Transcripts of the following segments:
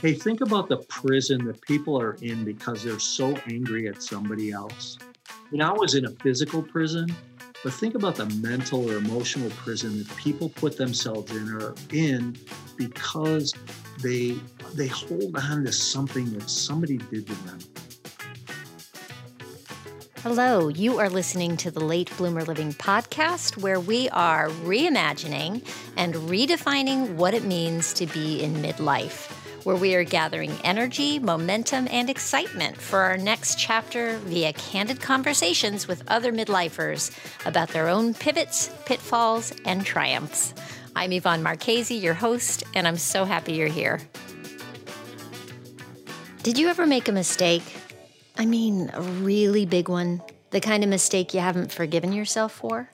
Hey, think about the prison that people are in because they're so angry at somebody else. You know, I was in a physical prison, but think about the mental or emotional prison that people put themselves in or in because they they hold on to something that somebody did to them. Hello, you are listening to the Late Bloomer Living podcast, where we are reimagining and redefining what it means to be in midlife where we are gathering energy, momentum, and excitement for our next chapter via candid conversations with other midlifers about their own pivots, pitfalls, and triumphs. I'm Yvonne Marchese, your host, and I'm so happy you're here. Did you ever make a mistake? I mean, a really big one. The kind of mistake you haven't forgiven yourself for?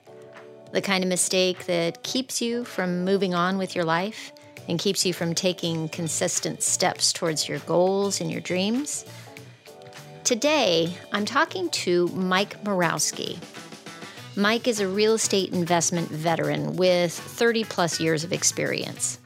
The kind of mistake that keeps you from moving on with your life? And keeps you from taking consistent steps towards your goals and your dreams. Today, I'm talking to Mike Morawski. Mike is a real estate investment veteran with 30 plus years of experience.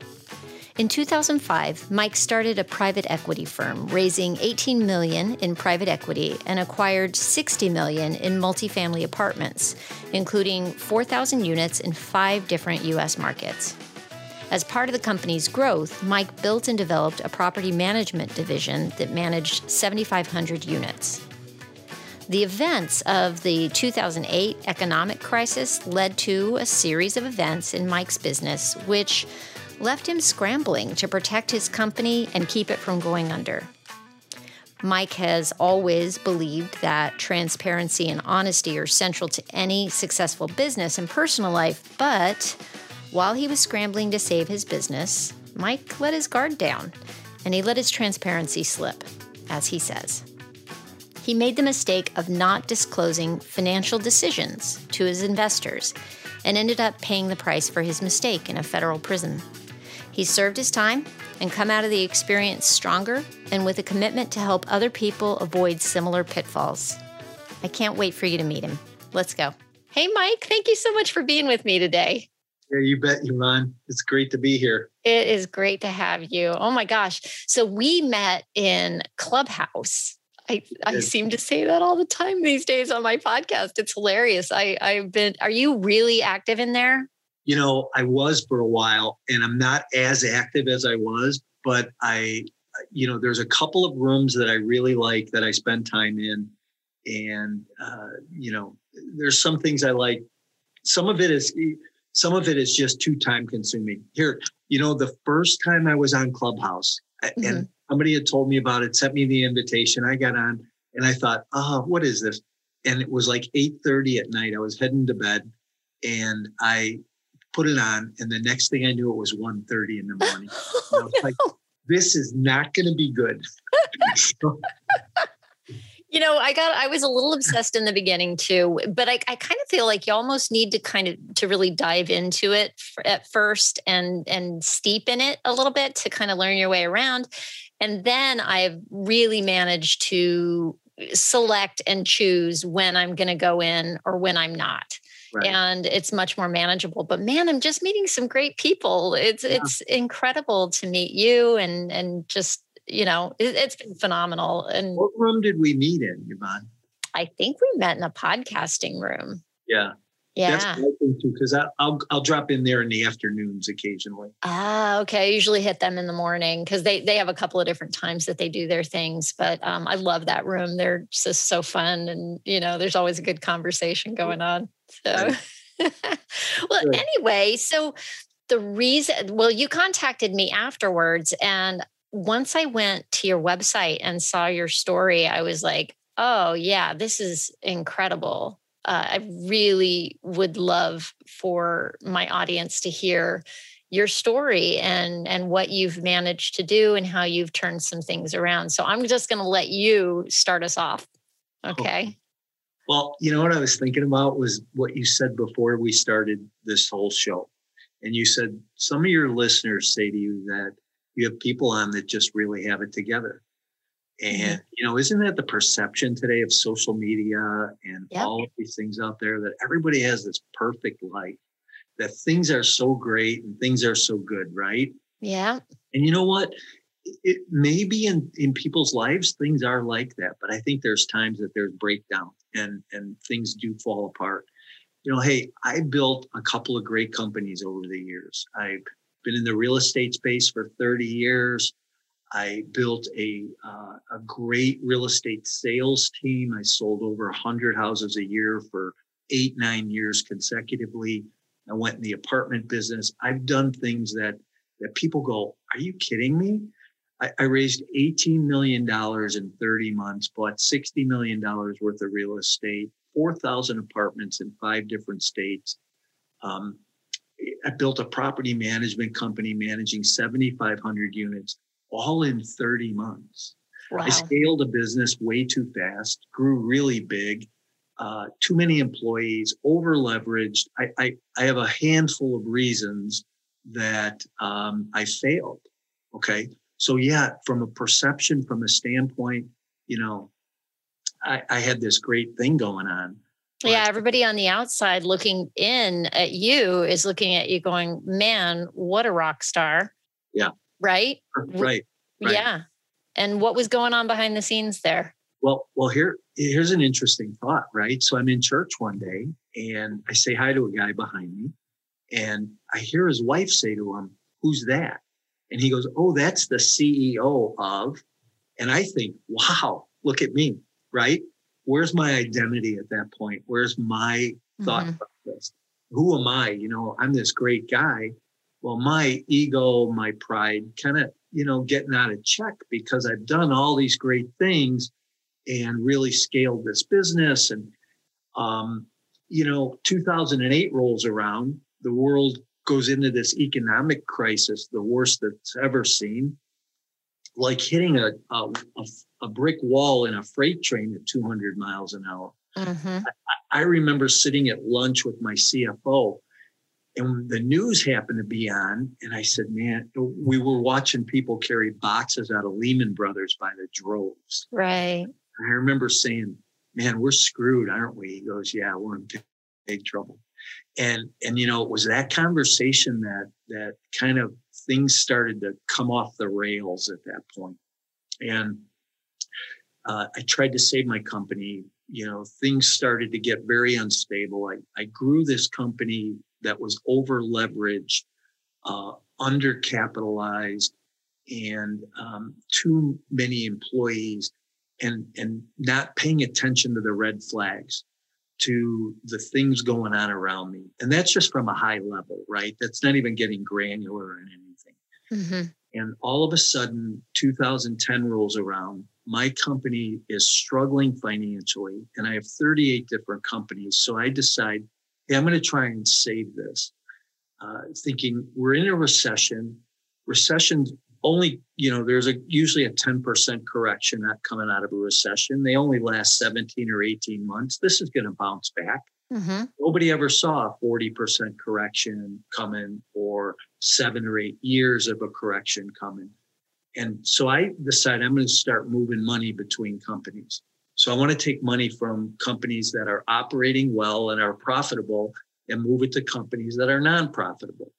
In 2005, Mike started a private equity firm, raising 18 million in private equity and acquired 60 million in multifamily apartments, including 4,000 units in 5 different US markets. As part of the company's growth, Mike built and developed a property management division that managed 7,500 units. The events of the 2008 economic crisis led to a series of events in Mike's business, which left him scrambling to protect his company and keep it from going under. Mike has always believed that transparency and honesty are central to any successful business and personal life, but while he was scrambling to save his business, Mike let his guard down and he let his transparency slip, as he says. He made the mistake of not disclosing financial decisions to his investors and ended up paying the price for his mistake in a federal prison. He served his time and come out of the experience stronger and with a commitment to help other people avoid similar pitfalls. I can't wait for you to meet him. Let's go. Hey, Mike, thank you so much for being with me today. Yeah, you bet, Yvonne. It's great to be here. It is great to have you. Oh my gosh. So we met in Clubhouse. I, I seem to say that all the time these days on my podcast. It's hilarious. I, I've been, are you really active in there? You know, I was for a while and I'm not as active as I was, but I, you know, there's a couple of rooms that I really like that I spend time in. And, uh, you know, there's some things I like. Some of it is, some of it is just too time consuming. Here, you know, the first time I was on Clubhouse mm-hmm. and somebody had told me about it, sent me the invitation. I got on and I thought, oh, what is this? And it was like 8:30 at night. I was heading to bed and I put it on. And the next thing I knew it was 1:30 in the morning. oh, I was no. like, this is not gonna be good. so, you know, I got I was a little obsessed in the beginning too, but I, I kind of feel like you almost need to kind of to really dive into it at first and and steep in it a little bit to kind of learn your way around. And then I've really managed to select and choose when I'm going to go in or when I'm not. Right. and it's much more manageable but man i'm just meeting some great people it's yeah. it's incredible to meet you and and just you know, it, has been phenomenal. And what room did we meet in, Yvonne? I think we met in a podcasting room. Yeah. Yeah. That's too, because I'll I'll drop in there in the afternoons occasionally. Ah, okay. I usually hit them in the morning because they they have a couple of different times that they do their things. But um, I love that room. They're just so fun, and you know, there's always a good conversation going on. So, well, anyway, so the reason well, you contacted me afterwards, and once I went to your website and saw your story, I was like, oh, yeah, this is incredible. Uh, I really would love for my audience to hear your story and and what you've managed to do and how you've turned some things around. So I'm just going to let you start us off. Okay. Well, you know what I was thinking about was what you said before we started this whole show. And you said some of your listeners say to you that you have people on that just really have it together. Mm-hmm. And, you know, isn't that the perception today of social media and yep. all of these things out there that everybody has this perfect life, that things are so great and things are so good, right? Yeah. And you know what? it maybe in in people's lives things are like that, but I think there's times that there's breakdown and and things do fall apart. You know, hey, I built a couple of great companies over the years. I've been in the real estate space for 30 years. I built a uh, a great real estate sales team. I sold over 100 houses a year for eight nine years consecutively. I went in the apartment business. I've done things that that people go, "Are you kidding me?" I, I raised 18 million dollars in 30 months, bought 60 million dollars worth of real estate, 4,000 apartments in five different states. Um, I built a property management company managing 7,500 units all in 30 months. Wow. I scaled a business way too fast, grew really big, uh, too many employees, over leveraged. I, I, I, have a handful of reasons that um, I failed. Okay. So, yeah, from a perception, from a standpoint, you know, I, I had this great thing going on. Yeah, everybody on the outside looking in at you is looking at you going, man, what a rock star. Yeah. Right? Right. right. Yeah. And what was going on behind the scenes there? Well, well, here, here's an interesting thought, right? So I'm in church one day and I say hi to a guy behind me and I hear his wife say to him, Who's that? And he goes, Oh, that's the CEO of. And I think, wow, look at me, right? Where's my identity at that point? Where's my thought mm-hmm. process? Who am I? You know, I'm this great guy. Well, my ego, my pride kind of, you know, getting out of check because I've done all these great things and really scaled this business. And, um, you know, 2008 rolls around, the world goes into this economic crisis, the worst that's ever seen like hitting a, a, a, brick wall in a freight train at 200 miles an hour. Mm-hmm. I, I, remember sitting at lunch with my CFO and the news happened to be on. And I said, man, we were watching people carry boxes out of Lehman Brothers by the droves. Right. And I remember saying, man, we're screwed, aren't we? He goes, yeah, we're in big, big trouble. And, and, you know, it was that conversation that, that kind of things started to come off the rails at that point. And uh, I tried to save my company. You know, things started to get very unstable. I, I grew this company that was over leveraged, uh, undercapitalized, and um, too many employees, and and not paying attention to the red flags, to the things going on around me. And that's just from a high level, right? That's not even getting granular in anything. Mm-hmm. And all of a sudden, 2010 rolls around. My company is struggling financially, and I have 38 different companies. So I decide, hey, I'm going to try and save this. Uh, thinking we're in a recession. Recession only, you know, there's a usually a 10% correction not coming out of a recession. They only last 17 or 18 months. This is going to bounce back. Mm-hmm. Nobody ever saw a 40% correction coming or seven or eight years of a correction coming. And so I decided I'm going to start moving money between companies. So I want to take money from companies that are operating well and are profitable and move it to companies that are non profitable.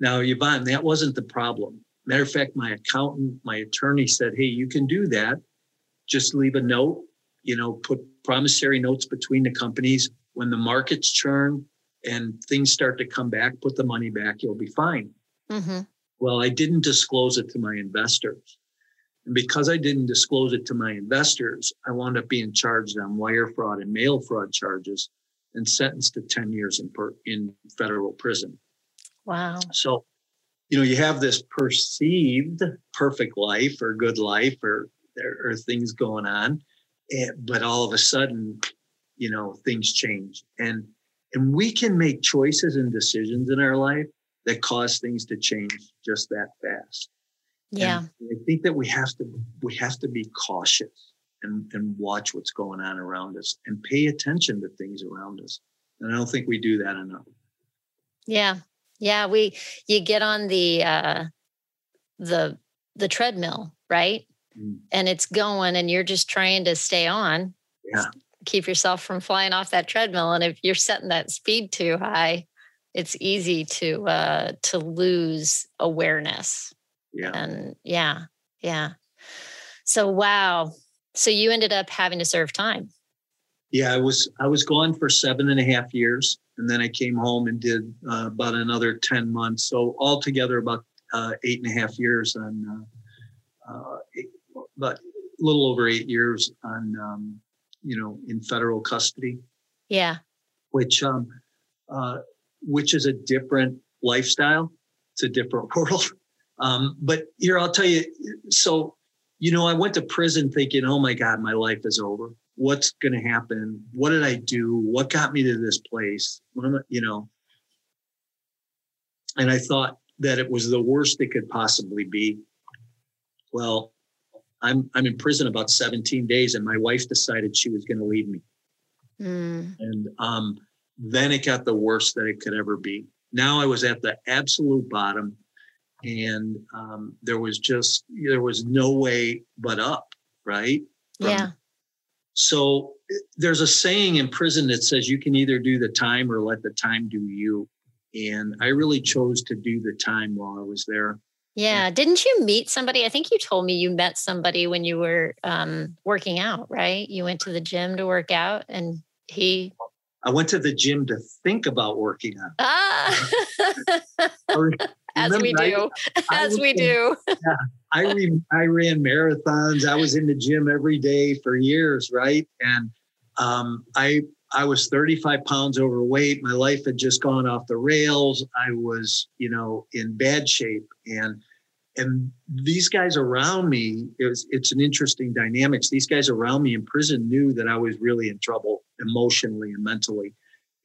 Now, Yvonne, that wasn't the problem. Matter of fact, my accountant, my attorney said, hey, you can do that. Just leave a note, you know, put promissory notes between the companies when the markets churn and things start to come back, put the money back, you'll be fine. Mm-hmm. Well, I didn't disclose it to my investors. And because I didn't disclose it to my investors, I wound up being charged on wire fraud and mail fraud charges and sentenced to 10 years in, per, in federal prison. Wow. So, you know, you have this perceived perfect life or good life or there are things going on. And, but all of a sudden, you know things change. And and we can make choices and decisions in our life that cause things to change just that fast. Yeah. And i think that we have to we have to be cautious and and watch what's going on around us and pay attention to things around us. And i don't think we do that enough. Yeah. Yeah we you get on the uh the the treadmill right? Mm. and it's going and you're just trying to stay on. Yeah keep yourself from flying off that treadmill. And if you're setting that speed too high, it's easy to uh, to lose awareness. Yeah. And yeah, Yeah. So wow. So you ended up having to serve time. Yeah, I was I was gone for seven and a half years, and then I came home and did uh, about another ten months. So altogether, about uh, eight and a half years on, uh, uh eight, but a little over eight years on, um, you know, in federal custody. Yeah. Which um, uh, which is a different lifestyle. It's a different world. Um, but here, I'll tell you. So, you know, I went to prison thinking, "Oh my God, my life is over. What's going to happen? What did I do? What got me to this place? What am I, you know?" And I thought that it was the worst it could possibly be. Well, I'm I'm in prison about 17 days, and my wife decided she was going to leave me. Mm. And um, then it got the worst that it could ever be. Now I was at the absolute bottom and um, there was just there was no way but up right From, yeah so there's a saying in prison that says you can either do the time or let the time do you and i really chose to do the time while i was there yeah didn't you meet somebody i think you told me you met somebody when you were um, working out right you went to the gym to work out and he I went to the gym to think about working out. Ah. as we do, I, as I we in, do. yeah, I re, I ran marathons. I was in the gym every day for years, right? And um, I I was 35 pounds overweight. My life had just gone off the rails. I was, you know, in bad shape, and and these guys around me, it was, it's an interesting dynamics. These guys around me in prison knew that I was really in trouble emotionally and mentally,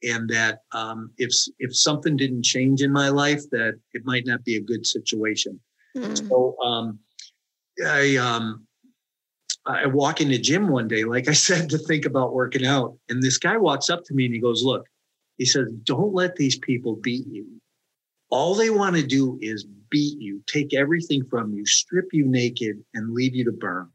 and that um, if if something didn't change in my life, that it might not be a good situation. Mm. So um, I um, I walk in the gym one day, like I said, to think about working out, and this guy walks up to me and he goes, "Look," he says, "Don't let these people beat you. All they want to do is beat you, take everything from you, strip you naked, and leave you to burn."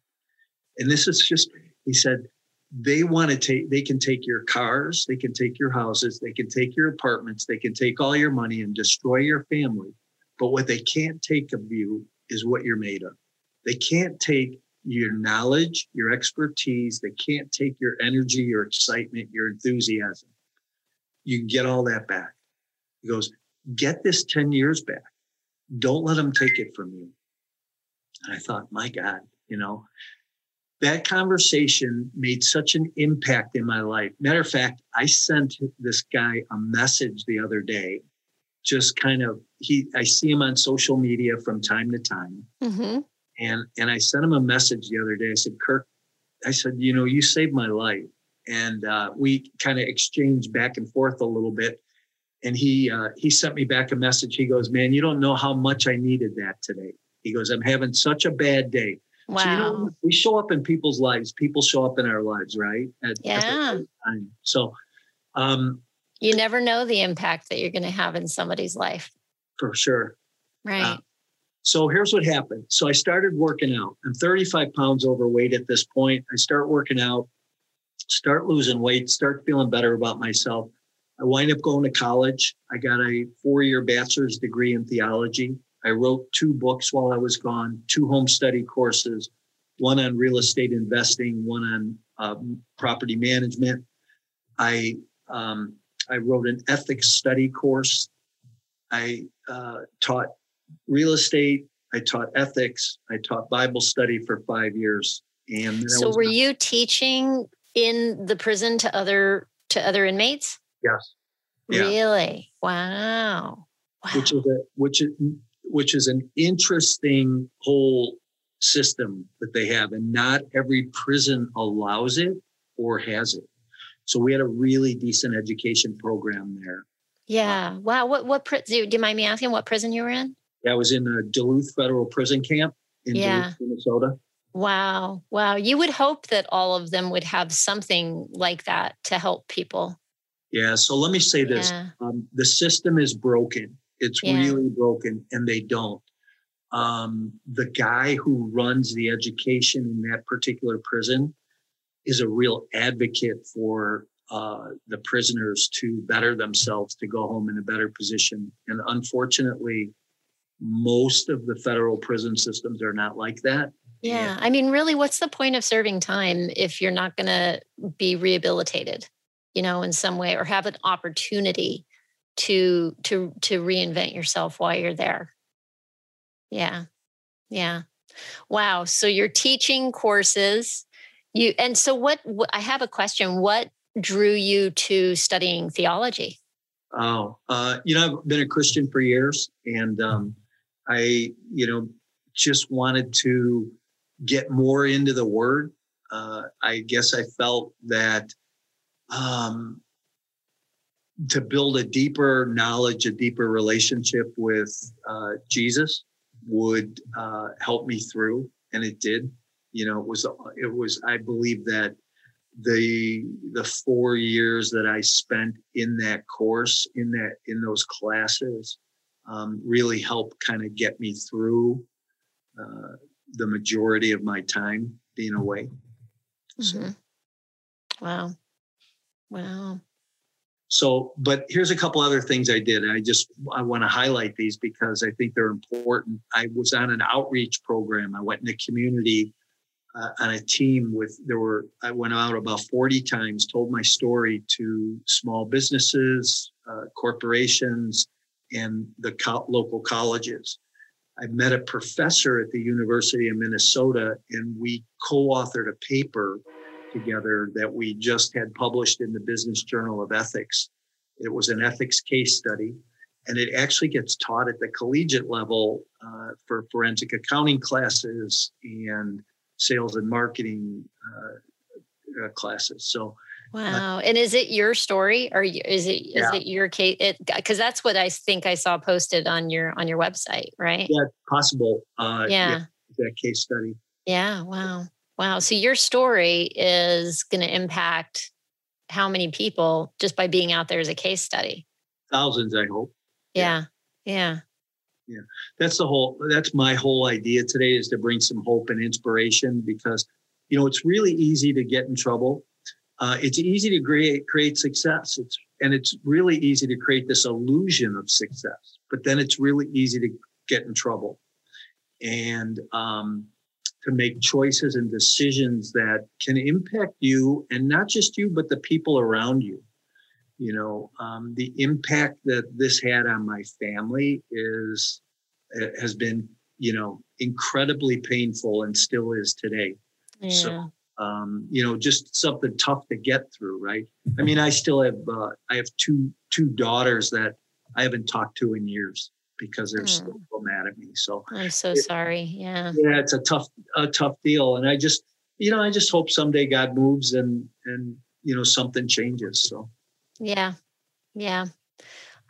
And this is just, he said, they want to take they can take your cars they can take your houses they can take your apartments they can take all your money and destroy your family but what they can't take of you is what you're made of they can't take your knowledge your expertise they can't take your energy your excitement your enthusiasm you can get all that back he goes get this 10 years back don't let them take it from you and i thought my god you know that conversation made such an impact in my life. Matter of fact, I sent this guy a message the other day. Just kind of he, I see him on social media from time to time, mm-hmm. And and I sent him a message the other day. I said, Kirk, I said, you know, you saved my life, and uh, we kind of exchanged back and forth a little bit. And he uh, he sent me back a message. He goes, man, you don't know how much I needed that today. He goes, I'm having such a bad day. Wow. So, you know, we show up in people's lives. People show up in our lives, right? At, yeah. At so, um, you never know the impact that you're going to have in somebody's life. For sure. Right. Uh, so here's what happened. So I started working out. I'm 35 pounds overweight at this point. I start working out, start losing weight, start feeling better about myself. I wind up going to college. I got a four year bachelor's degree in theology. I wrote two books while I was gone, two home study courses, one on real estate investing, one on um, property management. I um, I wrote an ethics study course. I uh, taught real estate. I taught ethics. I taught Bible study for five years. And so, were you teaching in the prison to other to other inmates? Yes. Yeah. Really? Wow. wow. Which is a which is which is an interesting whole system that they have. And not every prison allows it or has it. So we had a really decent education program there. Yeah. Wow. What, what, do you mind me asking what prison you were in? I was in the Duluth Federal Prison Camp in yeah. Duluth, Minnesota. Wow. Wow. You would hope that all of them would have something like that to help people. Yeah. So let me say this yeah. um, the system is broken. It's yeah. really broken, and they don't. Um, the guy who runs the education in that particular prison is a real advocate for uh, the prisoners to better themselves, to go home in a better position. And unfortunately, most of the federal prison systems are not like that. Yeah. I mean, really, what's the point of serving time if you're not going to be rehabilitated, you know, in some way or have an opportunity to to to reinvent yourself while you're there? Yeah. Yeah. Wow. So you're teaching courses. You and so what, what I have a question. What drew you to studying theology? Oh, uh, you know, I've been a Christian for years, and um, I, you know, just wanted to get more into the Word. Uh, I guess I felt that um, to build a deeper knowledge, a deeper relationship with uh, Jesus would uh, help me through, and it did. You know, it was it was. I believe that the the four years that I spent in that course, in that in those classes, um, really helped kind of get me through uh, the majority of my time being away. Mm-hmm. Wow, wow. So, but here's a couple other things I did. I just I want to highlight these because I think they're important. I was on an outreach program. I went in the community uh, on a team with there were I went out about 40 times, told my story to small businesses, uh, corporations, and the co- local colleges. I met a professor at the University of Minnesota, and we co-authored a paper together that we just had published in the Business Journal of Ethics. It was an ethics case study, and it actually gets taught at the collegiate level uh, for forensic accounting classes and sales and marketing uh, uh, classes. So. Wow! and is it your story, or is it is yeah. it your case? Because that's what I think I saw posted on your on your website, right? Yeah, possible. Uh, yeah. yeah, that case study. Yeah. Wow. Wow. So your story is going to impact how many people just by being out there as a case study? Thousands, I hope. Yeah. Yeah. Yeah. That's the whole, that's my whole idea today is to bring some hope and inspiration because, you know, it's really easy to get in trouble. Uh, it's easy to create, create success. It's, and it's really easy to create this illusion of success, but then it's really easy to get in trouble. And, um, to make choices and decisions that can impact you and not just you, but the people around you. You know, um, the impact that this had on my family is has been, you know, incredibly painful and still is today. Yeah. So, um, you know, just something tough to get through, right? I mean, I still have uh, I have two two daughters that I haven't talked to in years because they're mm. still mad at me. So I'm so it, sorry. Yeah. Yeah, it's a tough, a tough deal. And I just, you know, I just hope someday God moves and and you know something changes. So yeah. Yeah.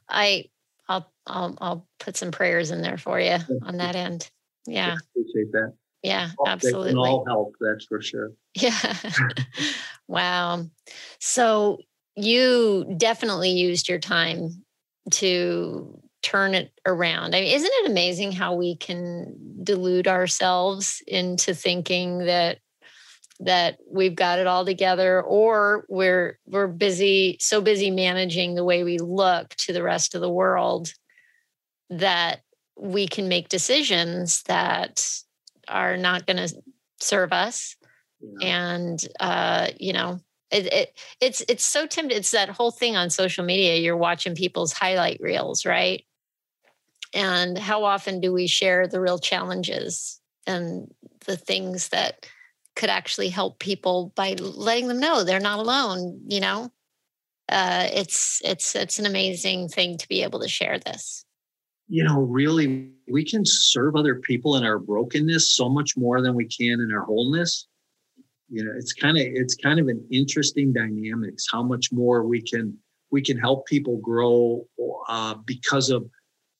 I I'll I'll I'll put some prayers in there for you on that end. Yeah. I appreciate that. Yeah, absolutely. They can all help, that's for sure. Yeah. wow. So you definitely used your time to turn it around. I mean, isn't it amazing how we can delude ourselves into thinking that that we've got it all together or we're we're busy so busy managing the way we look to the rest of the world that we can make decisions that are not going to serve us. Yeah. and uh you know it, it it's it's so tempting it's that whole thing on social media you're watching people's highlight reels right? And how often do we share the real challenges and the things that could actually help people by letting them know they're not alone you know? Uh, it's it's it's an amazing thing to be able to share this you know really we can serve other people in our brokenness so much more than we can in our wholeness you know it's kind of it's kind of an interesting dynamics how much more we can we can help people grow uh, because of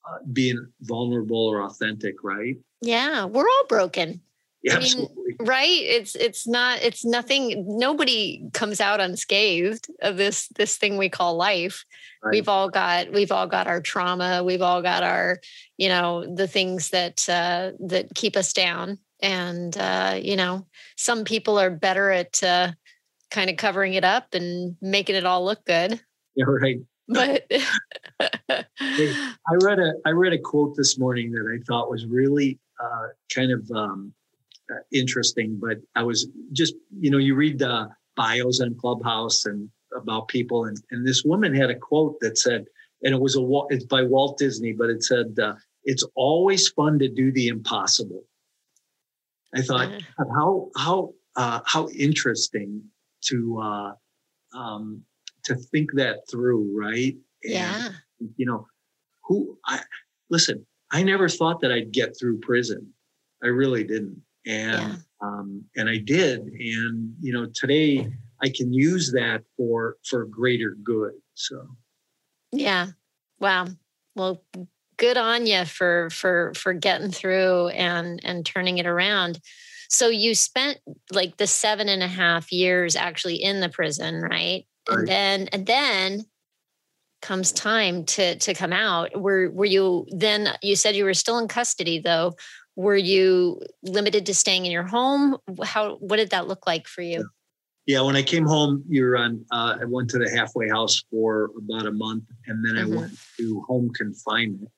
uh, being vulnerable or authentic, right? Yeah, we're all broken. Yeah, I mean, absolutely. Right? It's it's not it's nothing nobody comes out unscathed of this this thing we call life. Right. We've all got we've all got our trauma, we've all got our, you know, the things that uh that keep us down and uh you know, some people are better at uh kind of covering it up and making it all look good. Yeah, right. but hey, I read a I read a quote this morning that I thought was really uh, kind of um, interesting. But I was just you know you read the bios on Clubhouse and about people, and and this woman had a quote that said, and it was a it's by Walt Disney, but it said, uh, "It's always fun to do the impossible." I thought uh-huh. how how uh, how interesting to uh, um, to think that through, right? And, yeah. You know, who I listen. I never thought that I'd get through prison. I really didn't, and yeah. um, and I did. And you know, today I can use that for for greater good. So. Yeah. Wow. Well, good on you for for for getting through and and turning it around so you spent like the seven and a half years actually in the prison right, right. and then and then comes time to to come out were were you then you said you were still in custody though were you limited to staying in your home? How what did that look like for you? Yeah when i came home you're on uh, i went to the halfway house for about a month and then mm-hmm. i went to home confinement.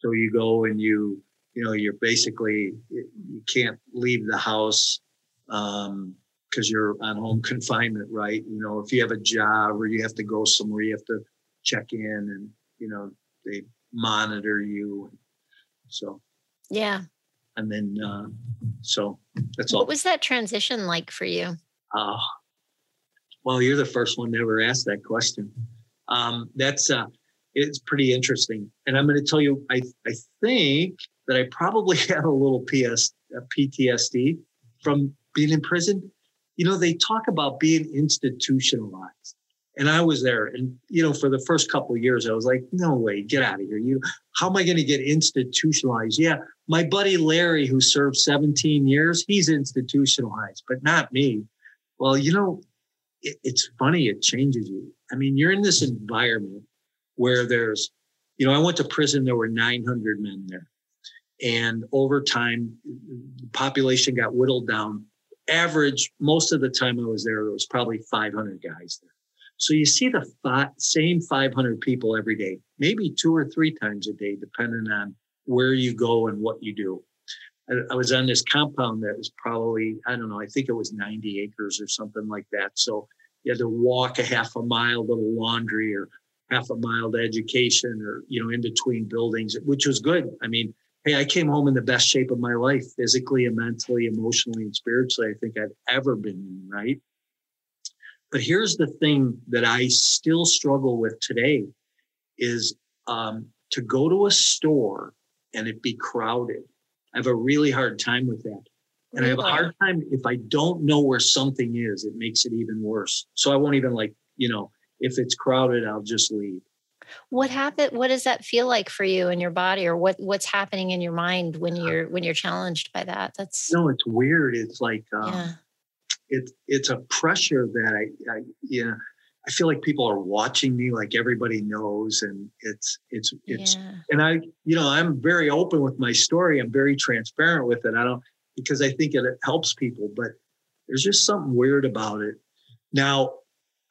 So you go and you you know you're basically you can't leave the house um because you're on home confinement right? You know if you have a job or you have to go somewhere you have to check in and you know they monitor you so. Yeah and then uh so that's all what was that transition like for you uh well you're the first one to ever ask that question um that's uh it's pretty interesting and i'm going to tell you i i think that I probably had a little PS, PTSD from being in prison. You know, they talk about being institutionalized. And I was there. And, you know, for the first couple years, I was like, no way, get out of here. You how am I going to get institutionalized? Yeah. My buddy Larry, who served 17 years, he's institutionalized, but not me. Well, you know, it, it's funny, it changes you. I mean, you're in this environment where there's, you know, I went to prison, there were 900 men there. And over time, the population got whittled down. Average, most of the time I was there, there was probably 500 guys there. So you see the five, same 500 people every day, maybe two or three times a day, depending on where you go and what you do. I, I was on this compound that was probably, I don't know, I think it was 90 acres or something like that. So you had to walk a half a mile to the laundry or half a mile to education or, you know, in between buildings, which was good. I mean, hey, I came home in the best shape of my life, physically and mentally, emotionally and spiritually, I think I've ever been in, right? But here's the thing that I still struggle with today is um, to go to a store and it be crowded. I have a really hard time with that. And I have a hard time if I don't know where something is, it makes it even worse. So I won't even like, you know, if it's crowded, I'll just leave what happened what does that feel like for you in your body or what what's happening in your mind when uh you're when you're challenged by that that's no it's weird it's like um, yeah. It's it's a pressure that i i you know i feel like people are watching me like everybody knows and it's it's it's yeah. and i you know i'm very open with my story i'm very transparent with it i don't because i think it helps people but there's just something weird about it now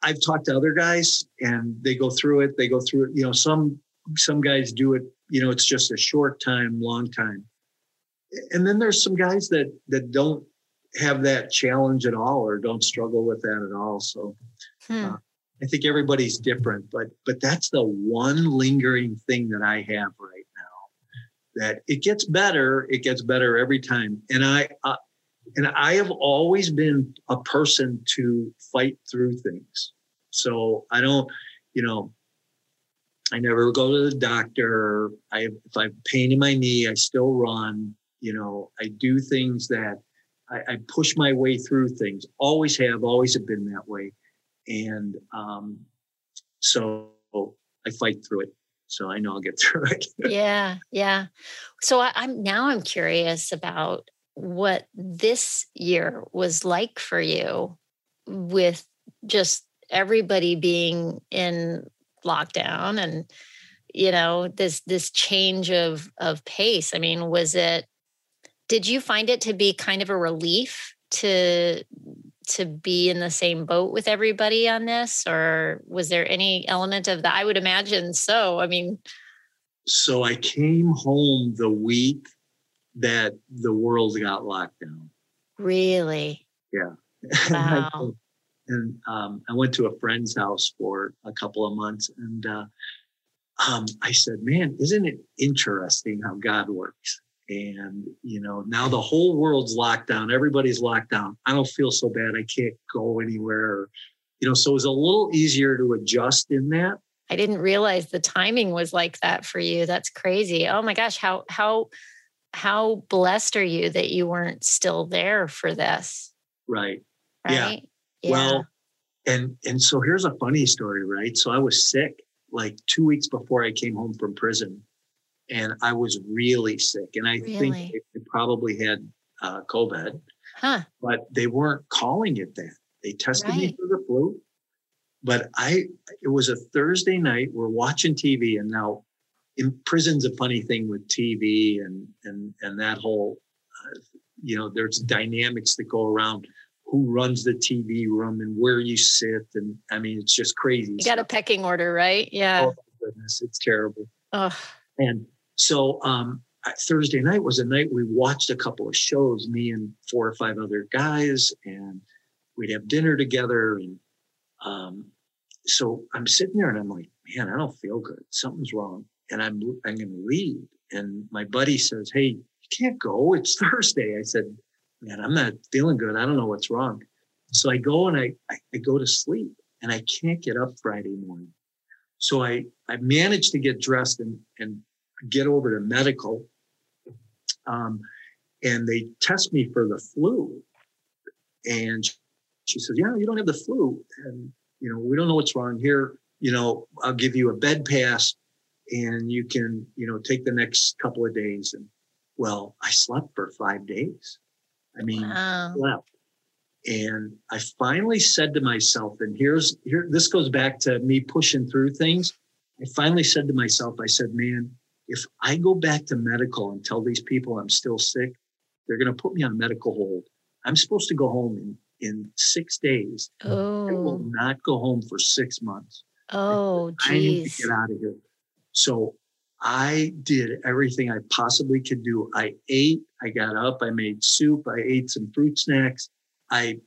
I've talked to other guys and they go through it. They go through it. You know, some some guys do it. You know, it's just a short time, long time, and then there's some guys that that don't have that challenge at all or don't struggle with that at all. So. Hmm. Uh, I think everybody's different, but but that's the one lingering thing that I have right now. That it gets better, it gets better every time, and I uh, and I have always been a person to fight through things. So I don't, you know, I never go to the doctor. I if I have pain in my knee, I still run. You know, I do things that I, I push my way through things. Always have, always have been that way, and um, so I fight through it. So I know I'll get through it. yeah, yeah. So I, I'm now I'm curious about what this year was like for you with just everybody being in lockdown and you know this this change of of pace i mean was it did you find it to be kind of a relief to to be in the same boat with everybody on this? Or was there any element of that? I would imagine so. I mean so i came home the week that the world got locked down. Really? Yeah. Wow. and um, i went to a friend's house for a couple of months and uh, um, i said man isn't it interesting how god works and you know now the whole world's locked down. Everybody's locked down. I don't feel so bad. I can't go anywhere. You know so it was a little easier to adjust in that. I didn't realize the timing was like that for you. That's crazy. Oh my gosh how how how blessed are you that you weren't still there for this? Right, right? Yeah. yeah. Well and and so here's a funny story right? So i was sick like two weeks before i came home from prison and I was really sick. And I really? think they probably had uh, COVID, huh. but they weren't calling it that. They tested right. me for the flu. But I, it was a Thursday night. We're watching TV, and now in prison's a funny thing with TV and and and that whole, uh, you know, there's dynamics that go around who runs the TV room and where you sit, and I mean, it's just crazy. You got a pecking order, right? Yeah. Oh goodness, it's terrible. Oh. And so um, Thursday night was a night we watched a couple of shows, me and four or five other guys, and we'd have dinner together. And um, so I'm sitting there and I'm like, man, I don't feel good. Something's wrong. And I'm I'm going to leave. And my buddy says, hey, you can't go. It's Thursday. I said, man, I'm not feeling good. I don't know what's wrong. So I go and I, I, I go to sleep and I can't get up Friday morning. So I, I managed to get dressed and, and get over to medical. Um, and they test me for the flu. And she says, Yeah, you don't have the flu. And, you know, we don't know what's wrong here. You know, I'll give you a bed pass and you can, you know, take the next couple of days. And well, I slept for five days. I mean, wow. slept. And I finally said to myself, and here's here, this goes back to me pushing through things. I finally said to myself, I said, man, if I go back to medical and tell these people I'm still sick, they're going to put me on medical hold. I'm supposed to go home in, in six days. Oh. I will oh. not go home for six months. Oh, I need to get out of here. So I did everything I possibly could do. I ate, I got up, I made soup, I ate some fruit snacks. I,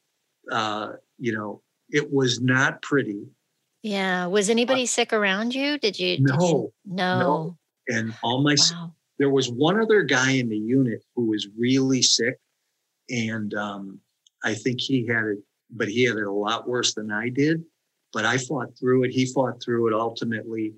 uh, you know, it was not pretty. Yeah. Was anybody uh, sick around you? Did you? No. Did you, no. no and all my wow. there was one other guy in the unit who was really sick and um, i think he had it but he had it a lot worse than i did but i fought through it he fought through it ultimately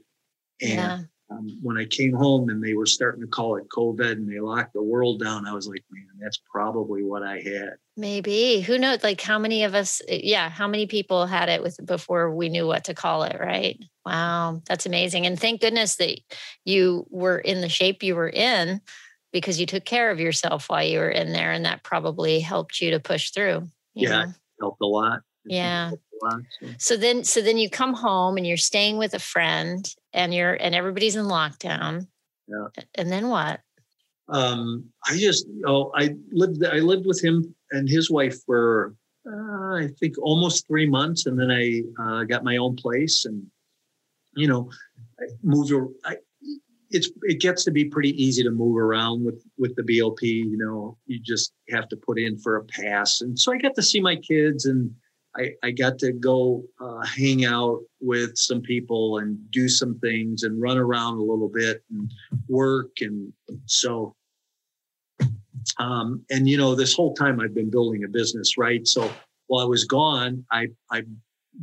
and yeah um, when I came home and they were starting to call it COVID and they locked the world down, I was like, man, that's probably what I had. Maybe. Who knows? Like how many of us, eh, yeah, how many people had it with before we knew what to call it, right? Wow, that's amazing. And thank goodness that you were in the shape you were in because you took care of yourself while you were in there. And that probably helped you to push through. yeah, helped a lot. Yeah. So then, so then you come home and you're staying with a friend, and you're and everybody's in lockdown. Yeah. And then what? Um, I just, oh, I lived. I lived with him and his wife for uh, I think almost three months, and then I uh, got my own place, and you know, I moved. I, it's it gets to be pretty easy to move around with with the BOP. You know, you just have to put in for a pass, and so I got to see my kids and I, I got to go uh, hang out with some people and do some things and run around a little bit and work. And so, um, and you know, this whole time I've been building a business, right? So while I was gone, I, I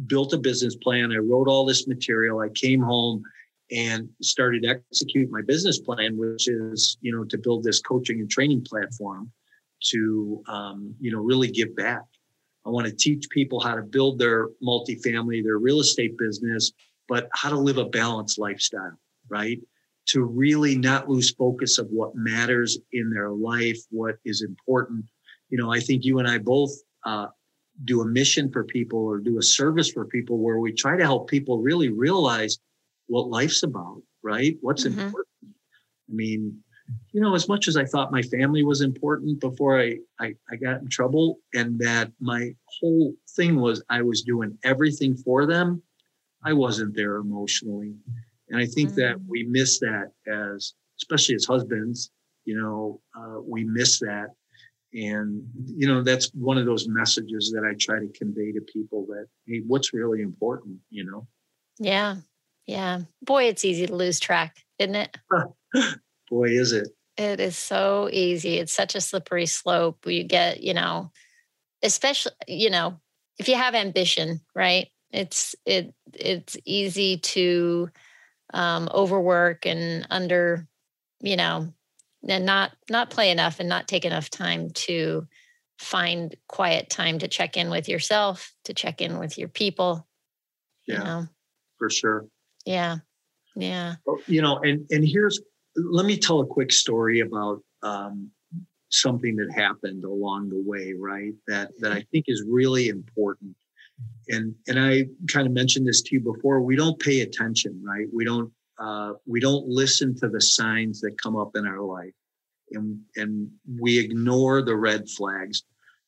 built a business plan. I wrote all this material. I came home and started to execute my business plan, which is, you know, to build this coaching and training platform to, um, you know, really give back I want to teach people how to build their multifamily, their real estate business, but how to live a balanced lifestyle, right? To really not lose focus of what matters in their life, what is important. You know, I think you and I both uh, do a mission for people or do a service for people where we try to help people really realize what life's about, right? What's mm-hmm. important. I mean, you know, as much as I thought my family was important before I, I, I got in trouble, and that my whole thing was I was doing everything for them, I wasn't there emotionally. And I think that mm. we miss that as, especially as husbands, you know, uh, we miss that. And, you know, that's one of those messages that I try to convey to people that, hey, what's really important, you know? Yeah. Yeah. Boy, it's easy to lose track, isn't it? Boy, is it. It is so easy. It's such a slippery slope. You get, you know, especially, you know, if you have ambition, right? It's it it's easy to um, overwork and under, you know, and not not play enough and not take enough time to find quiet time to check in with yourself, to check in with your people. Yeah, you know? for sure. Yeah, yeah. You know, and and here's let me tell a quick story about um, something that happened along the way, right? That that I think is really important. And and I kind of mentioned this to you before. We don't pay attention, right? We don't uh, we don't listen to the signs that come up in our life, and and we ignore the red flags.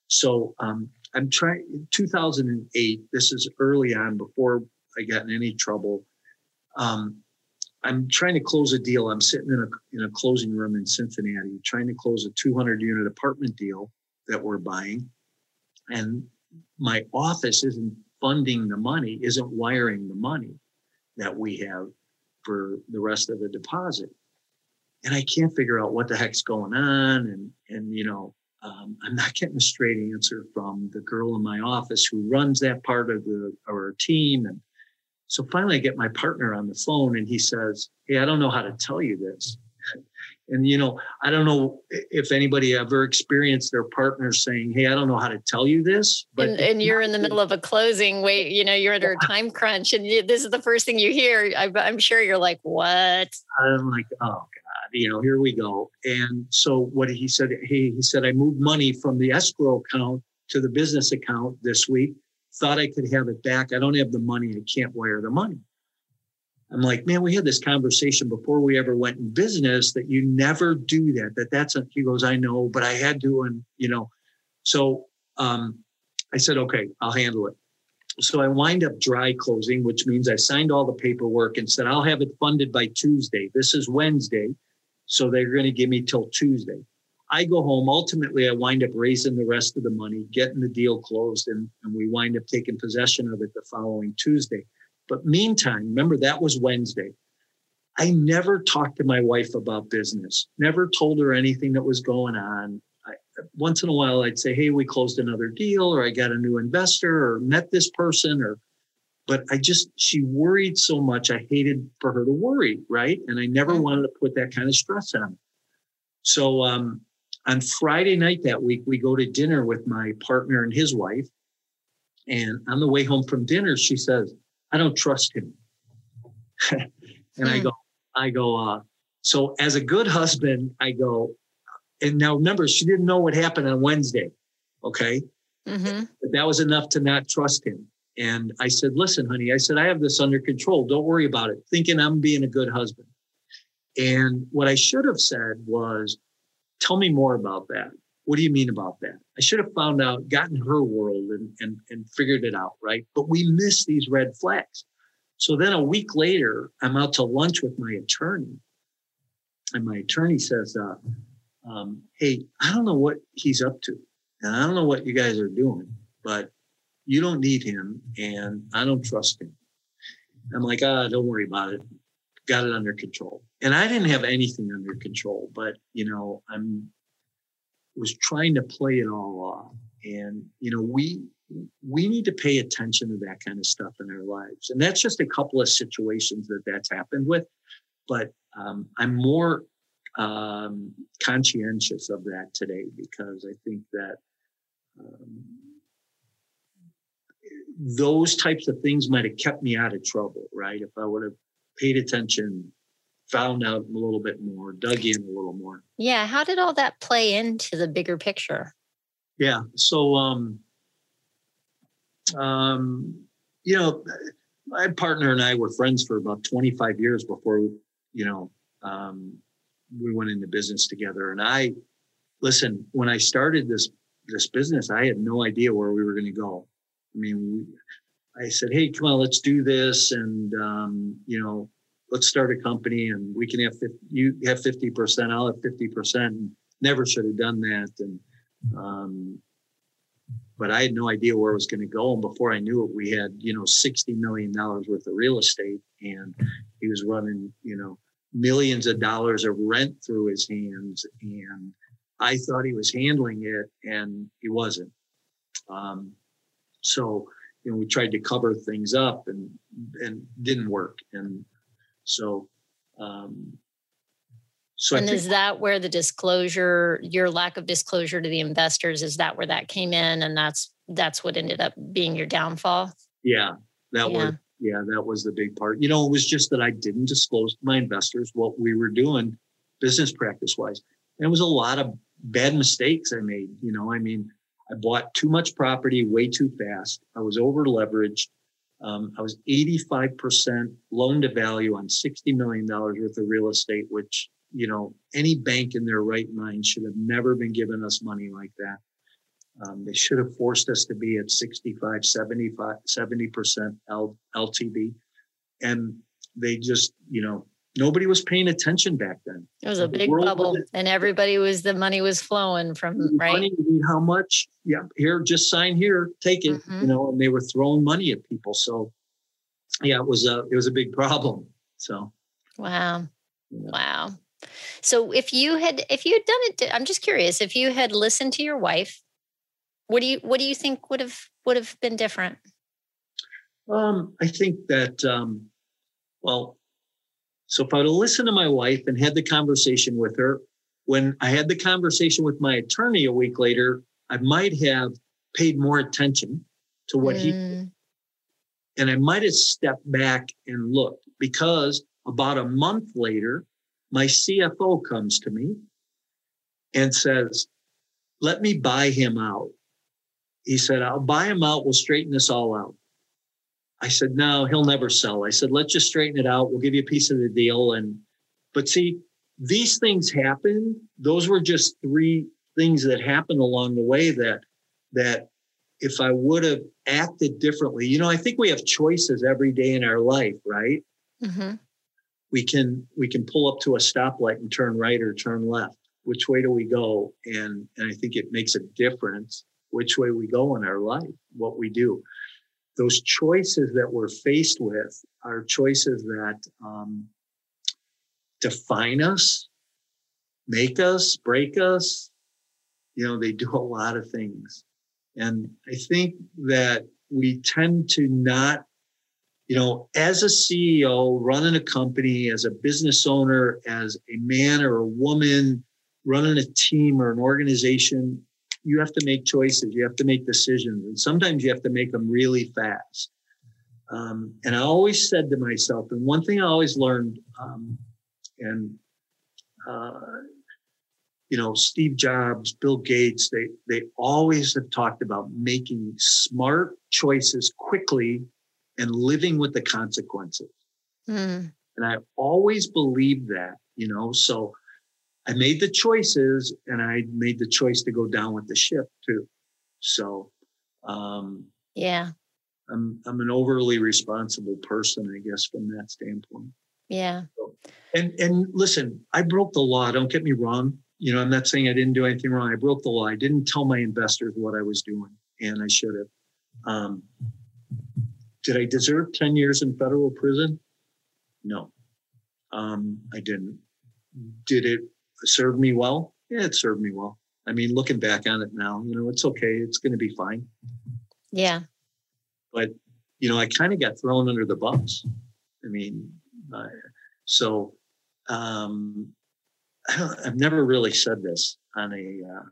So um, I'm trying. 2008. This is early on before I got in any trouble. Um, I'm trying to close a deal. I'm sitting in a in a closing room in Cincinnati, trying to close a 200 unit apartment deal that we're buying, and my office isn't funding the money, isn't wiring the money that we have for the rest of the deposit, and I can't figure out what the heck's going on, and and you know. Um, I'm not getting a straight answer from the girl in my office who runs that part of the our team, and so finally, I get my partner on the phone and he says, Hey, I don't know how to tell you this. And, you know, I don't know if anybody ever experienced their partner saying, Hey, I don't know how to tell you this. But and, and you're in the middle of a closing, wait, you know, you're under a time crunch and this is the first thing you hear. I'm sure you're like, What? I'm like, Oh, God, you know, here we go. And so what he said, Hey, he said, I moved money from the escrow account to the business account this week thought I could have it back. I don't have the money. I can't wire the money. I'm like, man, we had this conversation before we ever went in business that you never do that. That that's a, he goes, I know, but I had to, and you know, so um, I said, okay, I'll handle it. So I wind up dry closing, which means I signed all the paperwork and said, I'll have it funded by Tuesday. This is Wednesday. So they're going to give me till Tuesday. I go home. Ultimately, I wind up raising the rest of the money, getting the deal closed, and, and we wind up taking possession of it the following Tuesday. But meantime, remember that was Wednesday. I never talked to my wife about business, never told her anything that was going on. I, once in a while, I'd say, Hey, we closed another deal, or I got a new investor, or met this person, or but I just, she worried so much. I hated for her to worry, right? And I never mm-hmm. wanted to put that kind of stress on her. So, um, on Friday night that week, we go to dinner with my partner and his wife. And on the way home from dinner, she says, I don't trust him. and mm. I hmm. go, I go, uh, so as a good husband, I go, and now remember, she didn't know what happened on Wednesday. Okay. Mm-hmm. But that was enough to not trust him. And I said, listen, honey, I said, I have this under control. Don't worry about it. Thinking I'm being a good husband. And what I should have said was, Tell me more about that. What do you mean about that? I should have found out, gotten her world and, and, and figured it out, right? But we miss these red flags. So then a week later, I'm out to lunch with my attorney. And my attorney says, uh, um, Hey, I don't know what he's up to. And I don't know what you guys are doing, but you don't need him and I don't trust him. I'm like, ah, don't worry about it got it under control. And I didn't have anything under control, but you know, I'm was trying to play it all off. And you know, we we need to pay attention to that kind of stuff in our lives. And that's just a couple of situations that that's happened with. But um, I'm more um, conscientious of that today because I think that um, those types of things might have kept me out of trouble, right? If I would have paid attention, found out a little bit more, dug in a little more. Yeah. How did all that play into the bigger picture? Yeah. So, um, um, you know, my partner and I were friends for about 25 years before, you know, um, we went into business together. And I, listen, when I started this this business, I had no idea where we were going to go. I mean, we, I said, "Hey, come on, let's do this," and um, you know, let's start a company, and we can have 50, you have fifty percent, I'll have fifty percent. Never should have done that, and um, but I had no idea where it was going to go. And before I knew it, we had you know sixty million dollars worth of real estate, and he was running you know millions of dollars of rent through his hands, and I thought he was handling it, and he wasn't. Um, so you know we tried to cover things up and and didn't work and so um so and is that where the disclosure your lack of disclosure to the investors is that where that came in and that's that's what ended up being your downfall yeah that yeah. was yeah that was the big part you know it was just that i didn't disclose to my investors what we were doing business practice wise and it was a lot of bad mistakes i made you know i mean I bought too much property way too fast. I was over leveraged. Um, I was 85% loan to value on $60 million worth of real estate, which, you know, any bank in their right mind should have never been giving us money like that. Um, they should have forced us to be at 65, 75, 70% L, LTV. And they just, you know, nobody was paying attention back then. It was a big bubble, was, and everybody was the money was flowing from right. Money, how much? Yeah, here, just sign here, take it. Mm-hmm. You know, and they were throwing money at people. So, yeah, it was a it was a big problem. So, wow, yeah. wow. So, if you had if you had done it, I'm just curious. If you had listened to your wife, what do you what do you think would have would have been different? Um, I think that um, well, so if I would have listened to my wife and had the conversation with her, when I had the conversation with my attorney a week later, I might have paid more attention to what mm. he did. And I might have stepped back and looked because about a month later, my CFO comes to me and says, Let me buy him out. He said, I'll buy him out. We'll straighten this all out. I said, no, he'll never sell. I said, let's just straighten it out. We'll give you a piece of the deal. And, but see, these things happen. Those were just three things that happened along the way that, that if I would have acted differently, you know, I think we have choices every day in our life, right? Mm-hmm. We can, we can pull up to a stoplight and turn right or turn left. Which way do we go? And, and I think it makes a difference which way we go in our life, what we do those choices that we're faced with are choices that um, define us, make us, break us. You know, they do a lot of things. And I think that we tend to not, you know, as a CEO running a company, as a business owner, as a man or a woman running a team or an organization, you have to make choices, you have to make decisions, and sometimes you have to make them really fast. Um, and I always said to myself, and one thing I always learned, um, and uh, you know, Steve Jobs, Bill Gates, they they always have talked about making smart choices quickly and living with the consequences. Mm. And I always believed that, you know, so I made the choices and I made the choice to go down with the ship too. So, um, yeah, I'm, I'm an overly responsible person, I guess, from that standpoint. Yeah. So, and, and listen, I broke the law. Don't get me wrong. You know, I'm not saying I didn't do anything wrong. I broke the law. I didn't tell my investors what I was doing and I should have. Um, did I deserve 10 years in federal prison? No, um, I didn't. Did it served me well. Yeah, it served me well. I mean, looking back on it now, you know, it's okay. It's going to be fine. Yeah. But, you know, I kind of got thrown under the bus. I mean, uh, so um, I have never really said this on a, uh,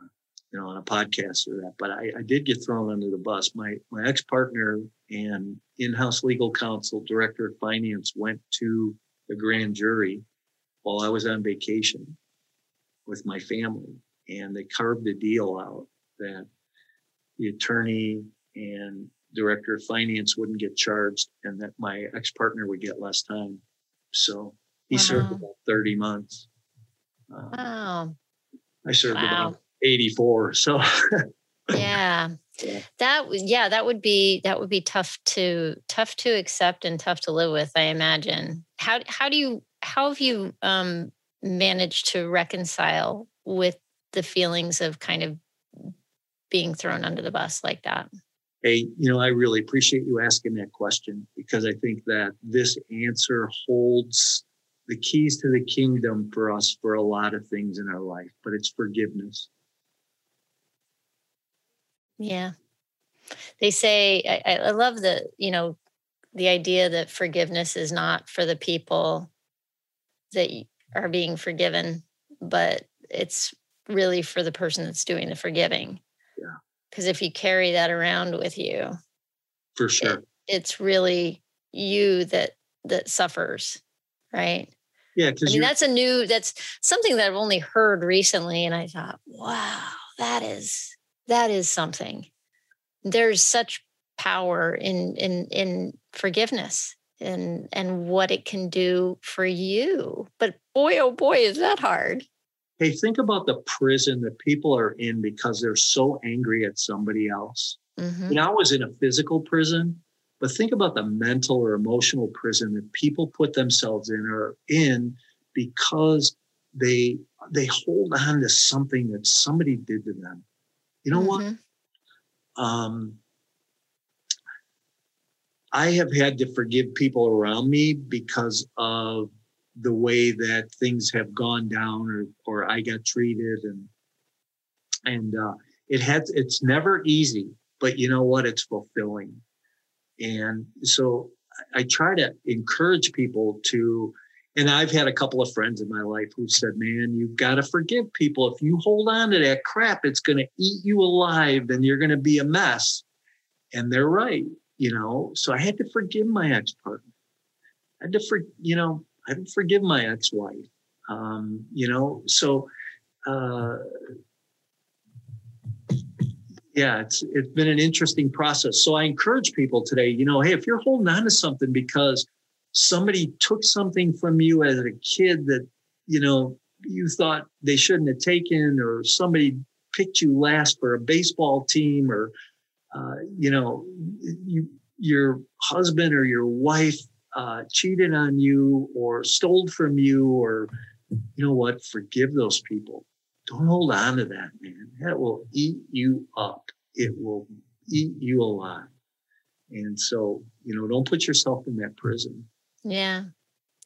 you know, on a podcast or that, but I, I did get thrown under the bus. My my ex partner and in-house legal counsel, director of finance, went to the grand jury while I was on vacation with my family, and they carved a deal out that the attorney and director of finance wouldn't get charged, and that my ex partner would get less time. So he wow. served about thirty months. Um, wow. I served wow. about 84. So yeah. That yeah, that would be that would be tough to tough to accept and tough to live with, I imagine. How how do you how have you um managed to reconcile with the feelings of kind of being thrown under the bus like that? Hey, you know, I really appreciate you asking that question because I think that this answer holds the keys to the kingdom for us for a lot of things in our life, but it's forgiveness. Yeah. They say, I, I love the, you know, the idea that forgiveness is not for the people that are being forgiven, but it's really for the person that's doing the forgiving. Yeah. Because if you carry that around with you, for sure, it, it's really you that that suffers, right? Yeah, I mean that's a new that's something that I've only heard recently, and I thought, wow, that is that is something. There's such power in in in forgiveness and and what it can do for you. But boy, oh boy, is that hard. Hey, think about the prison that people are in because they're so angry at somebody else. Mm-hmm. You know, I was in a physical prison, but think about the mental or emotional prison that people put themselves in or in because they they hold on to something that somebody did to them. You know mm-hmm. what? Um, I have had to forgive people around me because of the way that things have gone down or or I got treated and and uh, it has it's never easy but you know what it's fulfilling and so I try to encourage people to and I've had a couple of friends in my life who said, man, you've got to forgive people. If you hold on to that crap, it's going to eat you alive and you're going to be a mess. And they're right, you know. So I had to forgive my ex partner. I had to, for, you know, I didn't forgive my ex-wife. Um, you know, so uh, yeah, it's it's been an interesting process. So I encourage people today, you know, hey, if you're holding on to something because somebody took something from you as a kid that, you know, you thought they shouldn't have taken, or somebody picked you last for a baseball team, or uh, you know, you your husband or your wife uh, cheated on you or stole from you or you know what forgive those people. Don't hold on to that man. That will eat you up. It will eat you alive. And so you know don't put yourself in that prison. Yeah.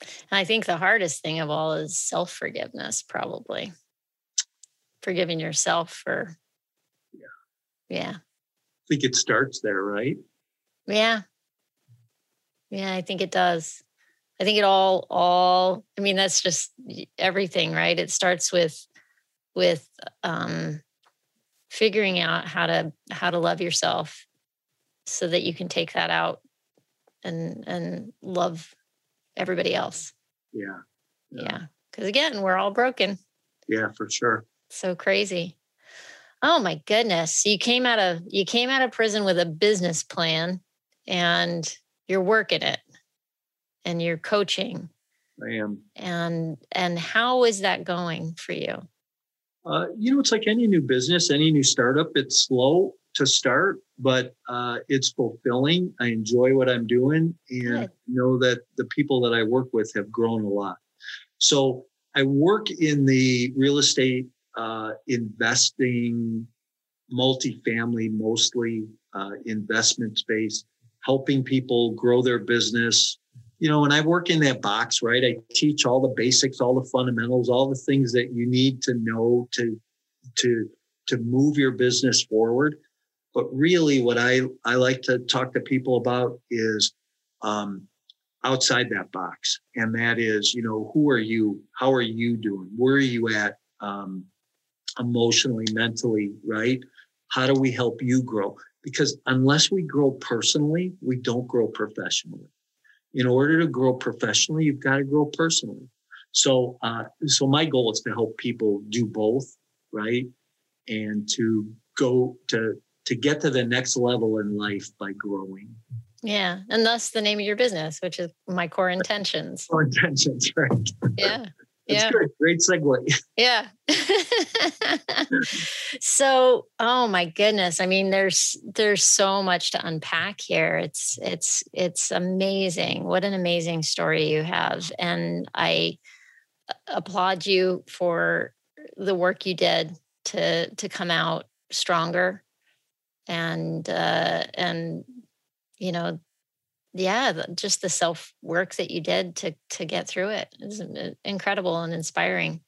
And i think the hardest thing of all is self-forgiveness probably. Forgiving yourself for yeah. Yeah think it starts there right yeah yeah, I think it does. I think it all all I mean that's just everything, right? It starts with with um figuring out how to how to love yourself so that you can take that out and and love everybody else. Yeah. Yeah. Because again, we're all broken. Yeah, for sure. So crazy. Oh my goodness. You came out of you came out of prison with a business plan and you're working it and you're coaching. I am. And and how is that going for you? Uh, you know, it's like any new business, any new startup. It's slow to start, but uh, it's fulfilling. I enjoy what I'm doing, and Good. know that the people that I work with have grown a lot. So I work in the real estate uh, investing, multifamily, mostly uh, investment space helping people grow their business. You know, and I work in that box, right? I teach all the basics, all the fundamentals, all the things that you need to know to to to move your business forward. But really, what I I like to talk to people about is um, outside that box, and that is, you know, who are you? How are you doing? Where are you at um, emotionally, mentally? Right? How do we help you grow? because unless we grow personally, we don't grow professionally. In order to grow professionally, you've got to grow personally. So, uh, so my goal is to help people do both, right? And to go to to get to the next level in life by growing. Yeah, and thus the name of your business, which is my core intentions. Core intentions, right? yeah, That's yeah. good. Great segue. Yeah. so, oh my goodness. I mean, there's there's so much to unpack here. It's it's it's amazing. What an amazing story you have. And I applaud you for the work you did to to come out stronger and uh and you know yeah just the self work that you did to to get through it is incredible and inspiring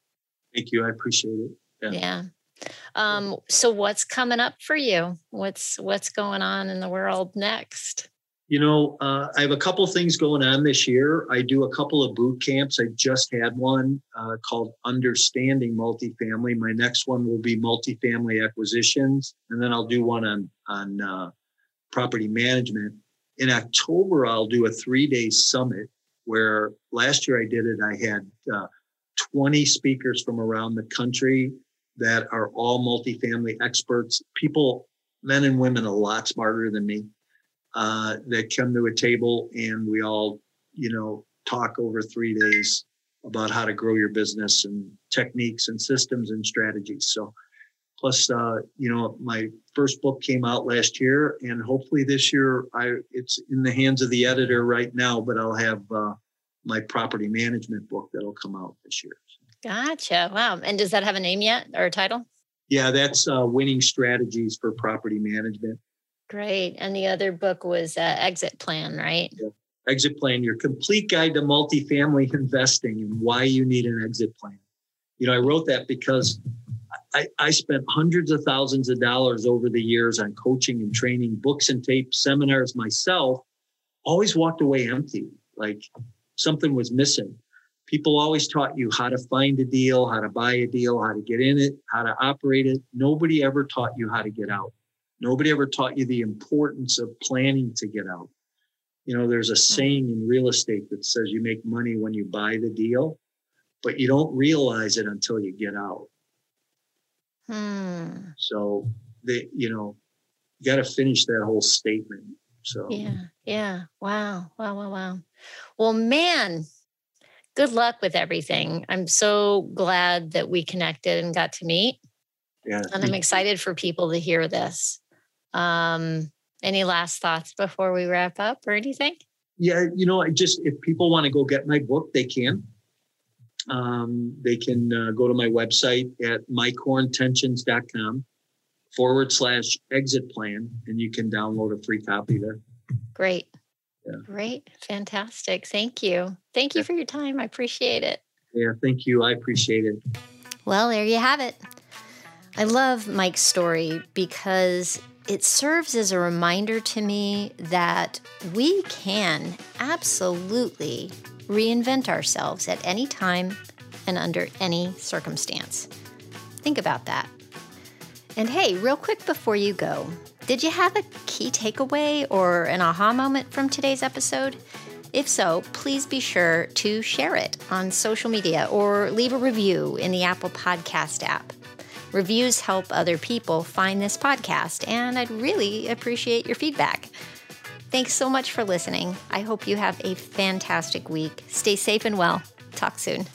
thank you i appreciate it yeah. yeah um so what's coming up for you what's what's going on in the world next you know, uh, I have a couple things going on this year. I do a couple of boot camps. I just had one uh, called Understanding Multifamily. My next one will be multifamily acquisitions, and then I'll do one on on uh, property management. In October, I'll do a three day summit where last year I did it. I had uh, 20 speakers from around the country that are all multifamily experts, people, men and women, a lot smarter than me uh, that come to a table and we all, you know, talk over three days about how to grow your business and techniques and systems and strategies. So, plus, uh, you know, my first book came out last year, and hopefully this year, I it's in the hands of the editor right now, but I'll have uh, my property management book that'll come out this year. Gotcha. Wow. And does that have a name yet or a title? Yeah, that's uh, winning strategies for property management. Great. And the other book was uh, Exit Plan, right? Yeah. Exit Plan, your complete guide to multifamily investing and why you need an exit plan. You know, I wrote that because I, I spent hundreds of thousands of dollars over the years on coaching and training, books and tapes, seminars myself, always walked away empty, like something was missing. People always taught you how to find a deal, how to buy a deal, how to get in it, how to operate it. Nobody ever taught you how to get out. Nobody ever taught you the importance of planning to get out. You know, there's a hmm. saying in real estate that says you make money when you buy the deal, but you don't realize it until you get out. Hmm. So they, you know, you got to finish that whole statement. So yeah, yeah. Wow, wow, wow, wow. Well, man, good luck with everything. I'm so glad that we connected and got to meet. Yeah. And I'm excited for people to hear this. Um, any last thoughts before we wrap up or anything? Yeah, you know, I just if people want to go get my book, they can. Um, they can uh, go to my website at mycoreintentions.com forward slash exit plan, and you can download a free copy there. Great. Yeah. Great. Fantastic. Thank you. Thank you for your time. I appreciate it. Yeah, thank you. I appreciate it. Well, there you have it. I love Mike's story because it serves as a reminder to me that we can absolutely reinvent ourselves at any time and under any circumstance. Think about that. And hey, real quick before you go, did you have a key takeaway or an aha moment from today's episode? If so, please be sure to share it on social media or leave a review in the Apple Podcast app. Reviews help other people find this podcast, and I'd really appreciate your feedback. Thanks so much for listening. I hope you have a fantastic week. Stay safe and well. Talk soon.